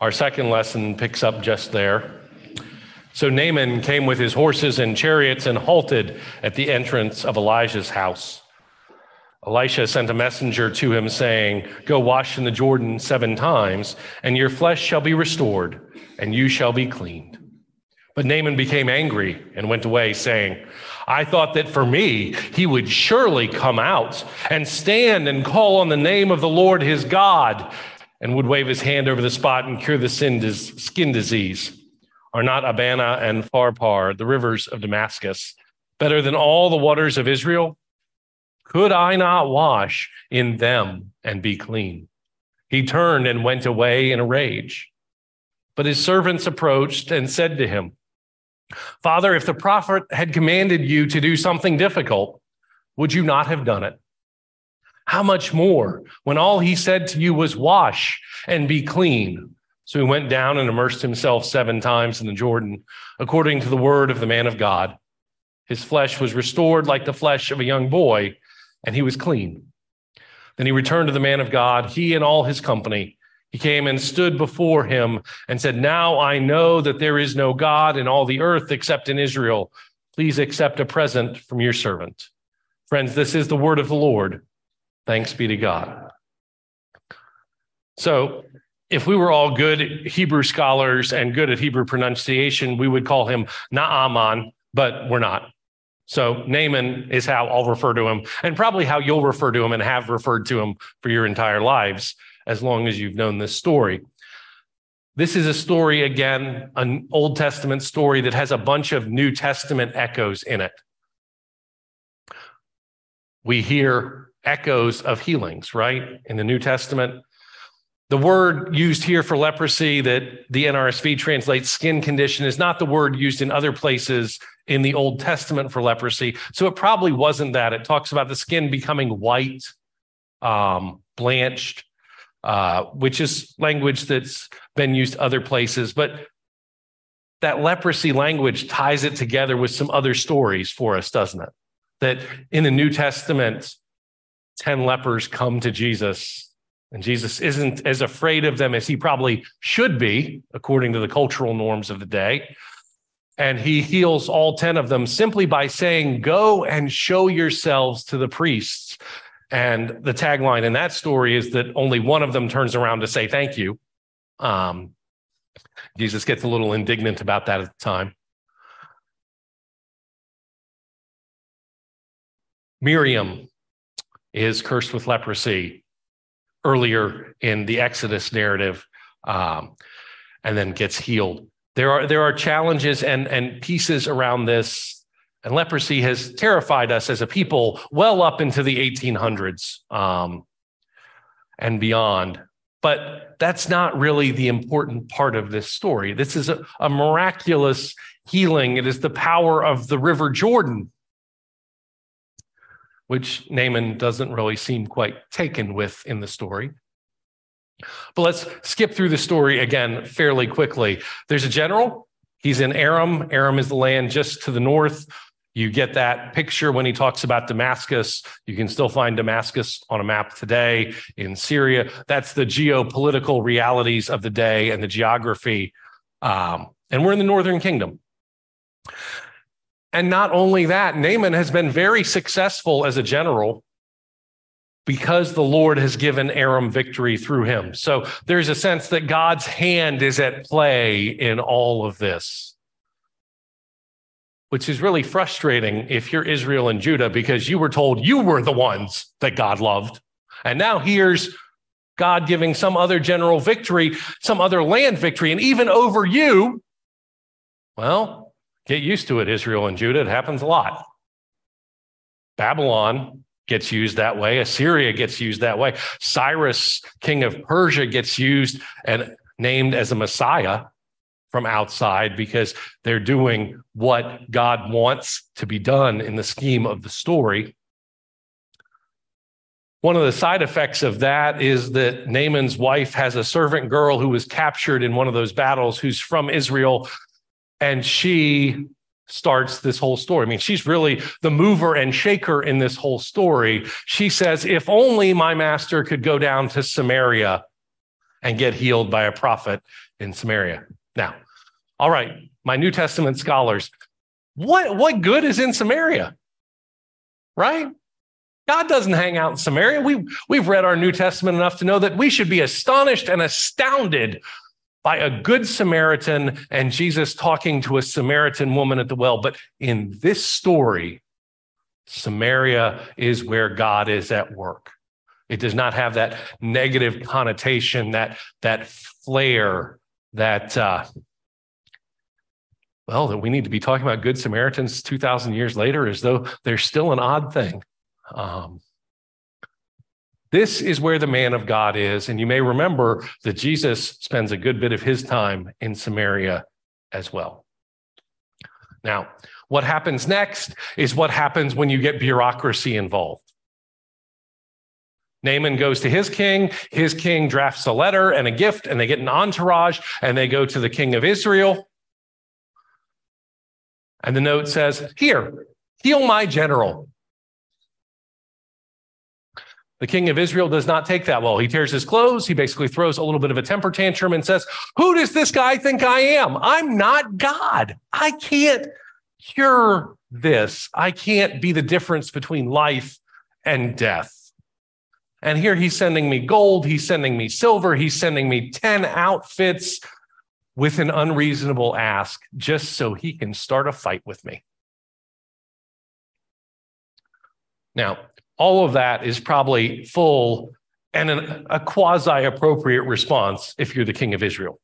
Our second lesson picks up just there. So Naaman came with his horses and chariots and halted at the entrance of Elijah's house. Elisha sent a messenger to him saying, Go wash in the Jordan seven times, and your flesh shall be restored, and you shall be cleaned. But Naaman became angry and went away, saying, I thought that for me he would surely come out and stand and call on the name of the Lord his God, and would wave his hand over the spot and cure the skin disease. Are not Abana and Pharpar, the rivers of Damascus, better than all the waters of Israel? Could I not wash in them and be clean? He turned and went away in a rage. But his servants approached and said to him, Father, if the prophet had commanded you to do something difficult, would you not have done it? How much more when all he said to you was, Wash and be clean? So he went down and immersed himself seven times in the Jordan, according to the word of the man of God. His flesh was restored like the flesh of a young boy, and he was clean. Then he returned to the man of God, he and all his company. He came and stood before him and said, Now I know that there is no God in all the earth except in Israel. Please accept a present from your servant. Friends, this is the word of the Lord. Thanks be to God. So, if we were all good Hebrew scholars and good at Hebrew pronunciation, we would call him Naaman, but we're not. So Naaman is how I'll refer to him, and probably how you'll refer to him and have referred to him for your entire lives, as long as you've known this story. This is a story, again, an Old Testament story that has a bunch of New Testament echoes in it. We hear echoes of healings, right? In the New Testament, the word used here for leprosy that the NRSV translates skin condition is not the word used in other places in the Old Testament for leprosy. So it probably wasn't that. It talks about the skin becoming white, um, blanched, uh, which is language that's been used other places. But that leprosy language ties it together with some other stories for us, doesn't it? That in the New Testament, 10 lepers come to Jesus and Jesus isn't as afraid of them as he probably should be, according to the cultural norms of the day. And he heals all 10 of them simply by saying, Go and show yourselves to the priests. And the tagline in that story is that only one of them turns around to say thank you. Um, Jesus gets a little indignant about that at the time. Miriam is cursed with leprosy earlier in the Exodus narrative, um, and then gets healed. There are there are challenges and and pieces around this, and leprosy has terrified us as a people well up into the 1800s um, and beyond. But that's not really the important part of this story. This is a, a miraculous healing. It is the power of the River Jordan which Naaman doesn't really seem quite taken with in the story. But let's skip through the story again fairly quickly. There's a general, he's in Aram. Aram is the land just to the north. You get that picture when he talks about Damascus. You can still find Damascus on a map today in Syria. That's the geopolitical realities of the day and the geography. Um, and we're in the northern kingdom. And not only that, Naaman has been very successful as a general because the Lord has given Aram victory through him. So there's a sense that God's hand is at play in all of this, which is really frustrating if you're Israel and Judah because you were told you were the ones that God loved. And now here's God giving some other general victory, some other land victory, and even over you. Well, Get used to it, Israel and Judah. It happens a lot. Babylon gets used that way. Assyria gets used that way. Cyrus, king of Persia, gets used and named as a Messiah from outside because they're doing what God wants to be done in the scheme of the story. One of the side effects of that is that Naaman's wife has a servant girl who was captured in one of those battles who's from Israel and she starts this whole story. I mean, she's really the mover and shaker in this whole story. She says, If only my master could go down to Samaria and get healed by a prophet in Samaria. Now, all right, my New Testament scholars, what, what good is in Samaria? Right? God doesn't hang out in Samaria. We, we've read our New Testament enough to know that we should be astonished and astounded by a good Samaritan and Jesus talking to a Samaritan woman at the well. But in this story, Samaria is where God is at work. It does not have that negative connotation, that, that flair, that, uh, well, that we need to be talking about Good Samaritans 2,000 years later as though they're still an odd thing. Um, this is where the man of God is. And you may remember that Jesus spends a good bit of his time in Samaria as well. Now, what happens next is what happens when you get bureaucracy involved. Naaman goes to his king. His king drafts a letter and a gift, and they get an entourage and they go to the king of Israel. And the note says, Here, heal my general. The king of Israel does not take that well. He tears his clothes. He basically throws a little bit of a temper tantrum and says, Who does this guy think I am? I'm not God. I can't cure this. I can't be the difference between life and death. And here he's sending me gold, he's sending me silver, he's sending me 10 outfits with an unreasonable ask just so he can start a fight with me. Now, all of that is probably full and an, a quasi appropriate response if you're the king of Israel.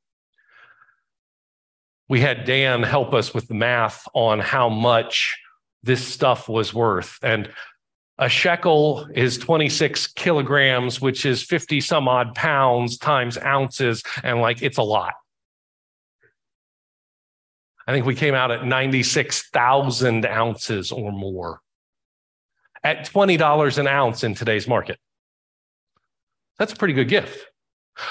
We had Dan help us with the math on how much this stuff was worth. And a shekel is 26 kilograms, which is 50 some odd pounds times ounces. And like, it's a lot. I think we came out at 96,000 ounces or more at $20 an ounce in today's market. That's a pretty good gift.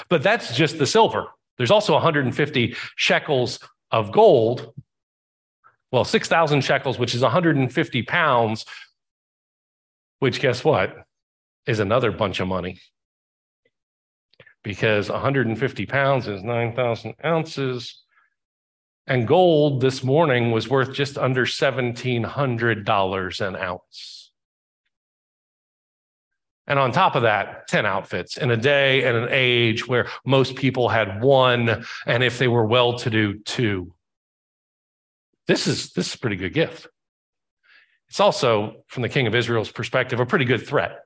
But that's just the silver. There's also 150 shekels of gold. Well, 6,000 shekels, which is 150 pounds, which guess what? Is another bunch of money. Because 150 pounds is 9,000 ounces. And gold this morning was worth just under $1,700 an ounce. And on top of that, 10 outfits in a day and an age where most people had one, and if they were well to do, two. This is this is a pretty good gift. It's also, from the king of Israel's perspective, a pretty good threat.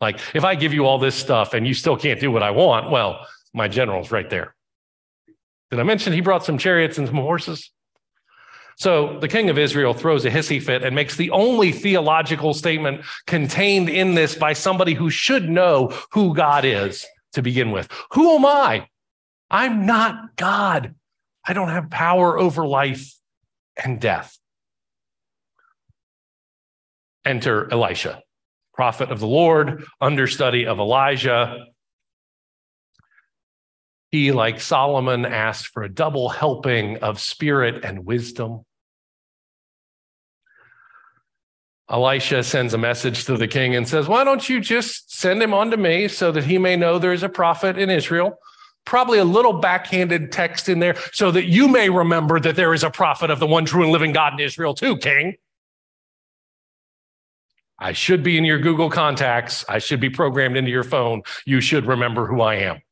Like, if I give you all this stuff and you still can't do what I want, well, my general's right there. Did I mention he brought some chariots and some horses? So the king of Israel throws a hissy fit and makes the only theological statement contained in this by somebody who should know who God is to begin with. Who am I? I'm not God. I don't have power over life and death. Enter Elisha, prophet of the Lord, understudy of Elijah. He, like Solomon, asked for a double helping of spirit and wisdom. Elisha sends a message to the king and says, Why don't you just send him on to me so that he may know there's a prophet in Israel? Probably a little backhanded text in there so that you may remember that there is a prophet of the one true and living God in Israel, too, king. I should be in your Google contacts. I should be programmed into your phone. You should remember who I am.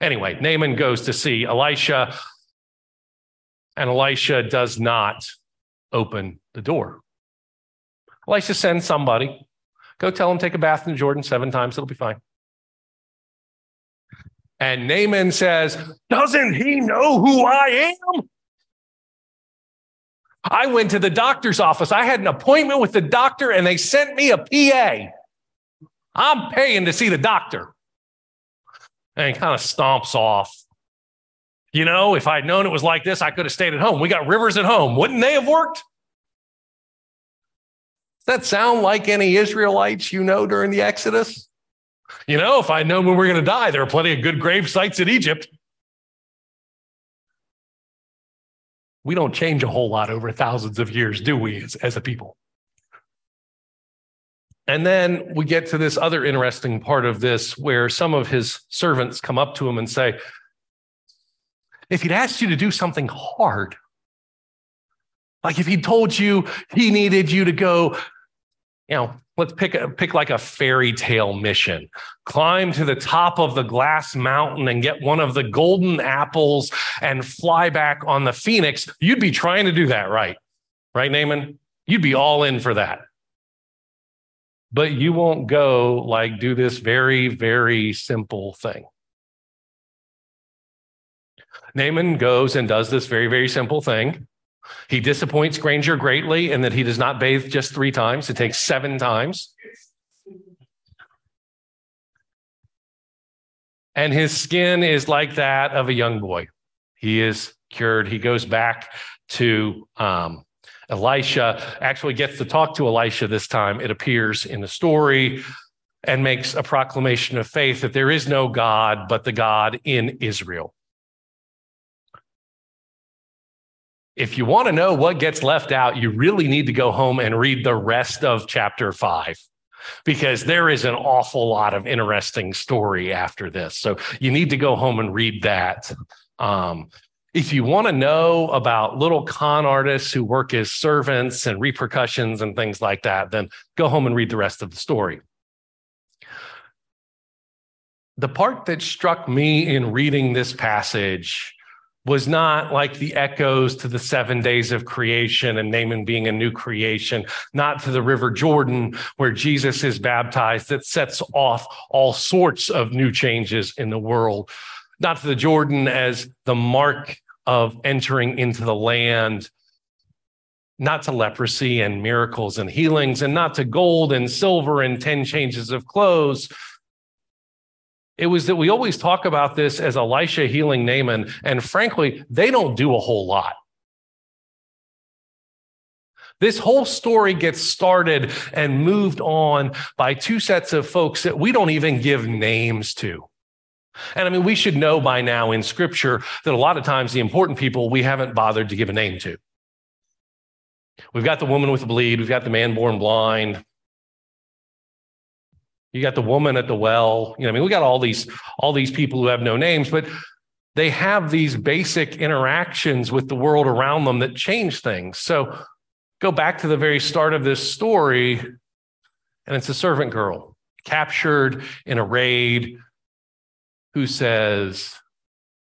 Anyway, Naaman goes to see Elisha, and Elisha does not open the door. Elisha sends somebody. Go tell him take a bath in the Jordan seven times, it'll be fine. And Naaman says, Doesn't he know who I am? I went to the doctor's office. I had an appointment with the doctor, and they sent me a PA. I'm paying to see the doctor and kind of stomps off. You know, if I'd known it was like this, I could have stayed at home. We got rivers at home. Wouldn't they have worked? Does that sound like any Israelites you know during the Exodus? You know, if I'd known when we were going to die, there are plenty of good grave sites in Egypt. We don't change a whole lot over thousands of years, do we, as, as a people? And then we get to this other interesting part of this where some of his servants come up to him and say, If he'd asked you to do something hard, like if he told you he needed you to go, you know, let's pick a, pick like a fairy tale mission. Climb to the top of the glass mountain and get one of the golden apples and fly back on the phoenix. You'd be trying to do that, right? Right, Naaman? You'd be all in for that but you won't go like do this very, very simple thing. Naaman goes and does this very, very simple thing. He disappoints Granger greatly in that he does not bathe just three times, it takes seven times. And his skin is like that of a young boy. He is cured. He goes back to um, Elisha actually gets to talk to Elisha this time, it appears in the story, and makes a proclamation of faith that there is no God but the God in Israel. If you want to know what gets left out, you really need to go home and read the rest of chapter five because there is an awful lot of interesting story after this. So you need to go home and read that. Um, if you want to know about little con artists who work as servants and repercussions and things like that, then go home and read the rest of the story. The part that struck me in reading this passage was not like the echoes to the seven days of creation and Naaman being a new creation, not to the River Jordan where Jesus is baptized that sets off all sorts of new changes in the world, not to the Jordan as the mark of entering into the land, not to leprosy and miracles and healings, and not to gold and silver and 10 changes of clothes. It was that we always talk about this as Elisha healing Naaman, and frankly, they don't do a whole lot. This whole story gets started and moved on by two sets of folks that we don't even give names to. And I mean, we should know by now in scripture that a lot of times the important people we haven't bothered to give a name to. We've got the woman with the bleed, we've got the man born blind. You got the woman at the well. You know, I mean, we got all these all these people who have no names, but they have these basic interactions with the world around them that change things. So go back to the very start of this story, and it's a servant girl captured in a raid who says,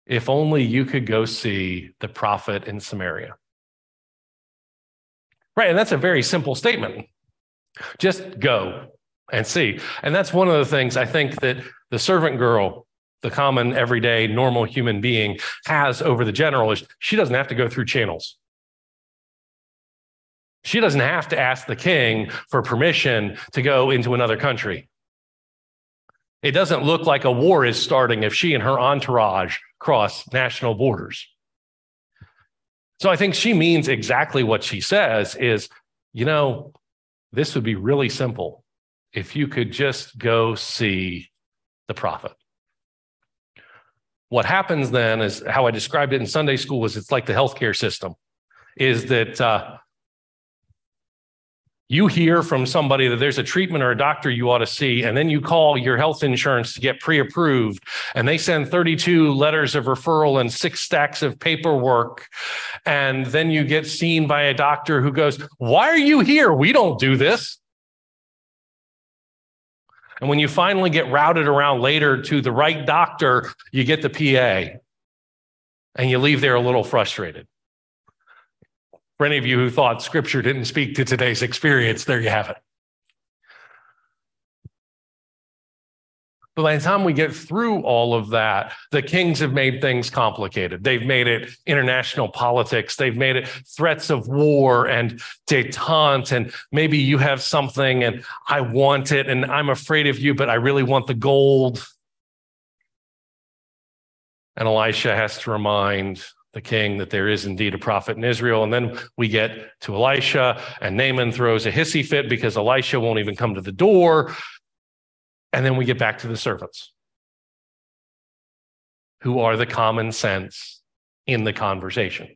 If only you could go see the prophet in Samaria. Right. And that's a very simple statement. Just go and see. And that's one of the things I think that the servant girl, the common, everyday, normal human being, has over the general is she doesn't have to go through channels. She doesn't have to ask the king for permission to go into another country. It doesn't look like a war is starting if she and her entourage cross national borders. So I think she means exactly what she says is, you know, this would be really simple if you could just go see the prophet. What happens then is how I described it in Sunday school was it's like the healthcare system is that uh, you hear from somebody that there's a treatment or a doctor you ought to see, and then you call your health insurance to get pre approved, and they send 32 letters of referral and six stacks of paperwork. And then you get seen by a doctor who goes, Why are you here? We don't do this. And when you finally get routed around later to the right doctor, you get the PA and you leave there a little frustrated. For any of you who thought scripture didn't speak to today's experience, there you have it. But by the time we get through all of that, the kings have made things complicated. They've made it international politics. They've made it threats of war and detente. And maybe you have something and I want it and I'm afraid of you, but I really want the gold. And Elisha has to remind the king that there is indeed a prophet in Israel. And then we get to Elisha, and Naaman throws a hissy fit because Elisha won't even come to the door. And then we get back to the servants, who are the common sense in the conversation.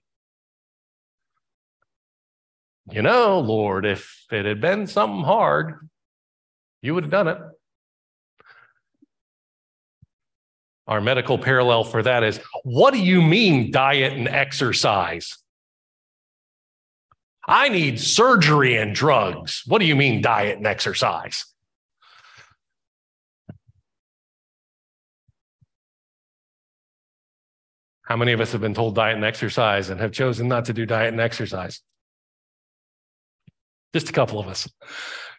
You know, Lord, if it had been something hard, You would have done it. Our medical parallel for that is what do you mean diet and exercise? I need surgery and drugs. What do you mean diet and exercise? How many of us have been told diet and exercise and have chosen not to do diet and exercise? Just a couple of us.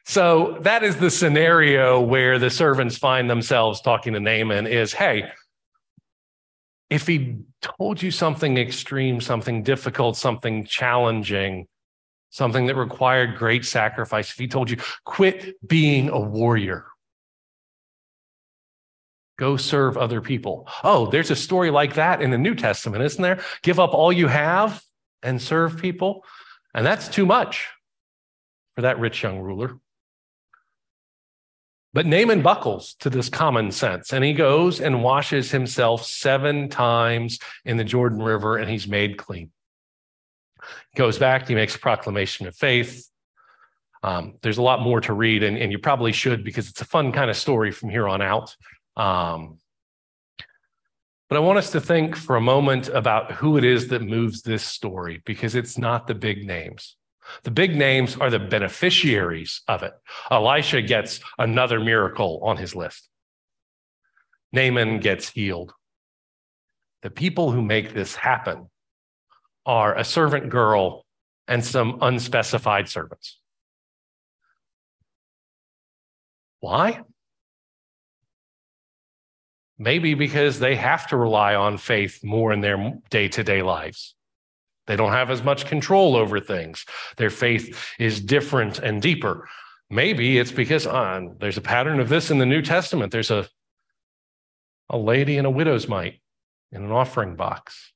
So that is the scenario where the servants find themselves talking to Naaman is, hey, if he told you something extreme, something difficult, something challenging, something that required great sacrifice, if he told you, quit being a warrior, Go serve other people. Oh, there's a story like that in the New Testament, isn't there? Give up all you have and serve people. And that's too much for that rich young ruler. But Naaman buckles to this common sense and he goes and washes himself seven times in the Jordan River and he's made clean. He goes back, he makes a proclamation of faith. Um, there's a lot more to read, and, and you probably should because it's a fun kind of story from here on out. Um, but I want us to think for a moment about who it is that moves this story because it's not the big names. The big names are the beneficiaries of it. Elisha gets another miracle on his list. Naaman gets healed. The people who make this happen are a servant girl and some unspecified servants. Why? Maybe because they have to rely on faith more in their day to day lives. They don't have as much control over things. Their faith is different and deeper. Maybe it's because uh, there's a pattern of this in the New Testament. There's a, a lady in a widow's mite in an offering box.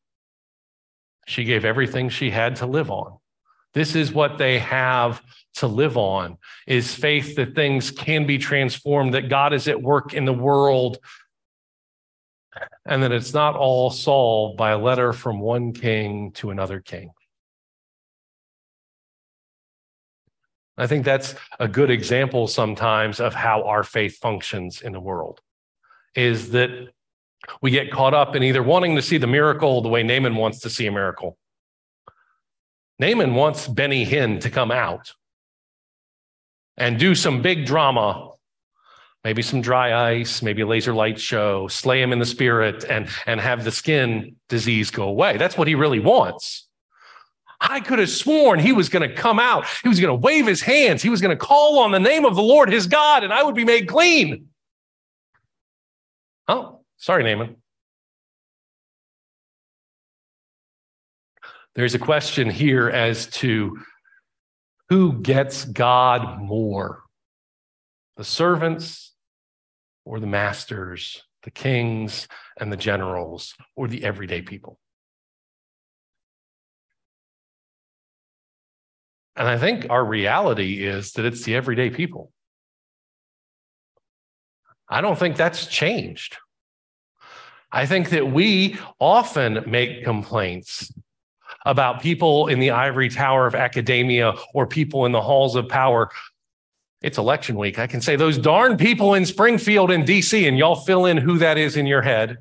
She gave everything she had to live on. This is what they have to live on is faith that things can be transformed, that God is at work in the world and that it's not all solved by a letter from one king to another king. I think that's a good example sometimes of how our faith functions in the world is that we get caught up in either wanting to see the miracle the way Naaman wants to see a miracle. Naaman wants Benny Hinn to come out and do some big drama maybe some dry ice, maybe a laser light show, slay him in the spirit, and, and have the skin disease go away. That's what he really wants. I could have sworn he was going to come out. He was going to wave his hands. He was going to call on the name of the Lord his God, and I would be made clean. Oh, sorry, Naaman. There's a question here as to who gets God more the servants or the masters, the kings and the generals, or the everyday people. And I think our reality is that it's the everyday people. I don't think that's changed. I think that we often make complaints about people in the ivory tower of academia or people in the halls of power it's election week. I can say those darn people in Springfield and DC, and y'all fill in who that is in your head.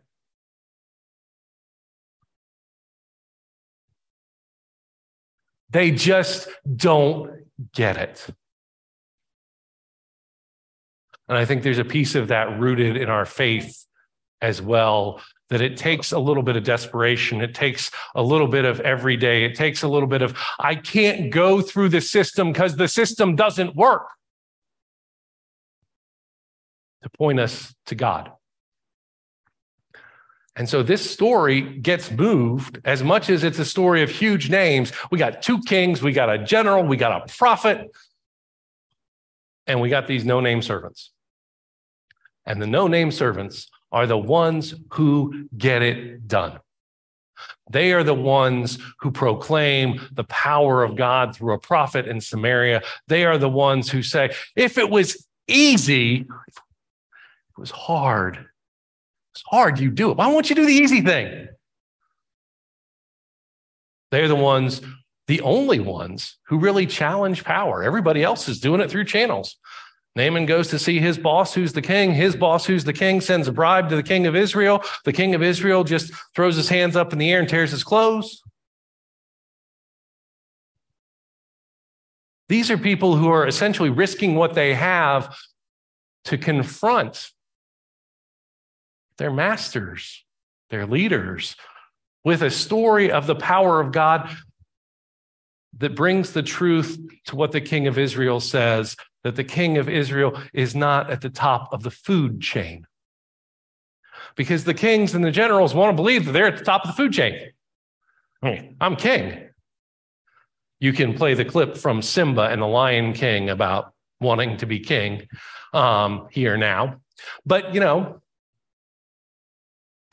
They just don't get it. And I think there's a piece of that rooted in our faith as well that it takes a little bit of desperation. It takes a little bit of every day. It takes a little bit of, I can't go through the system because the system doesn't work to point us to God. And so this story gets moved as much as it's a story of huge names. We got two kings, we got a general, we got a prophet, and we got these no name servants. And the no name servants are the ones who get it done. They are the ones who proclaim the power of God through a prophet in Samaria. They are the ones who say, if it was easy, it was hard. It's hard. You do it. Why won't you do the easy thing? They're the ones, the only ones who really challenge power. Everybody else is doing it through channels. Naaman goes to see his boss, who's the king. His boss, who's the king, sends a bribe to the king of Israel. The king of Israel just throws his hands up in the air and tears his clothes. These are people who are essentially risking what they have to confront their masters, their leaders, with a story of the power of God that brings the truth to what the king of Israel says that the king of Israel is not at the top of the food chain. Because the kings and the generals want to believe that they're at the top of the food chain. I mean, I'm king. You can play the clip from Simba and the Lion King about wanting to be king um, here now. But, you know,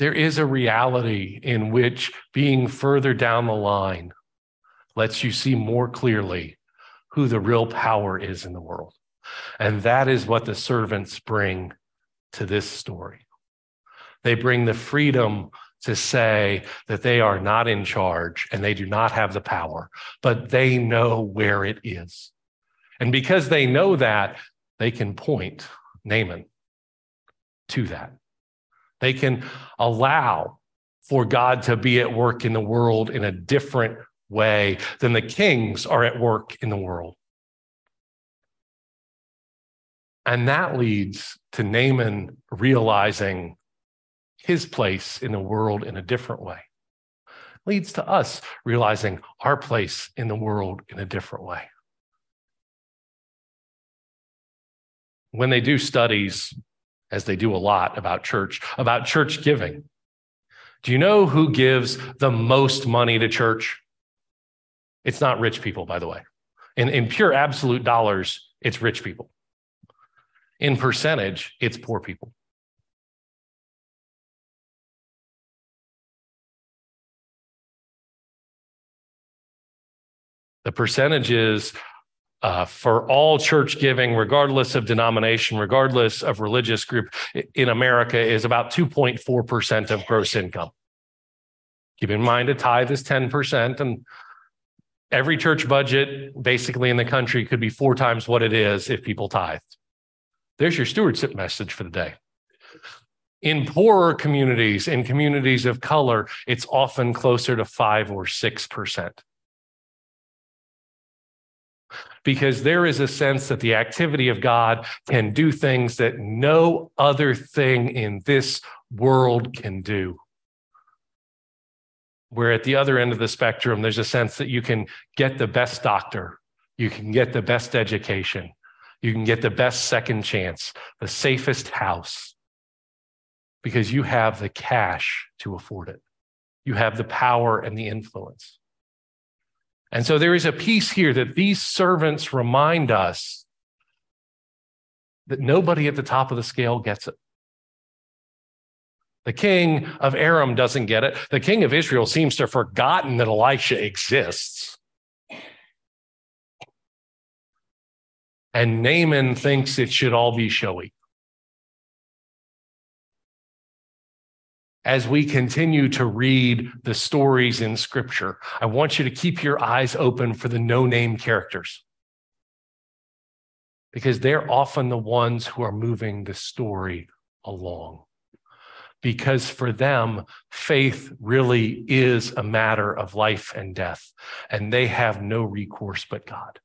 there is a reality in which being further down the line lets you see more clearly who the real power is in the world. And that is what the servants bring to this story. They bring the freedom to say that they are not in charge and they do not have the power, but they know where it is. And because they know that, they can point Naaman to that. They can allow for God to be at work in the world in a different way than the kings are at work in the world. And that leads to Naaman realizing his place in the world in a different way. Leads to us realizing our place in the world in a different way. When they do studies, as they do a lot about church, about church giving, do you know who gives the most money to church? It's not rich people, by the way. In, in pure absolute dollars, it's rich people. In percentage, it's poor people. The percentages uh, for all church giving, regardless of denomination, regardless of religious group in America, is about 2.4% of gross income. Keep in mind, a tithe is 10%, and every church budget basically in the country could be four times what it is if people tithed. There's your stewardship message for the day. In poorer communities, in communities of color, it's often closer to five or 6%. Because there is a sense that the activity of God can do things that no other thing in this world can do. Where at the other end of the spectrum, there's a sense that you can get the best doctor, you can get the best education, you can get the best second chance, the safest house, because you have the cash to afford it. You have the power and the influence. And so there is a piece here that these servants remind us that nobody at the top of the scale gets it. The king of Aram doesn't get it. The king of Israel seems to have forgotten that Elisha exists. And Naaman thinks it should all be showy. As we continue to read the stories in scripture, I want you to keep your eyes open for the no name characters because they're often the ones who are moving the story along. Because for them, faith really is a matter of life and death, and they have no recourse but God.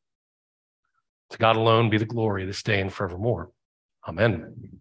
To God alone be the glory this day and forevermore. Amen.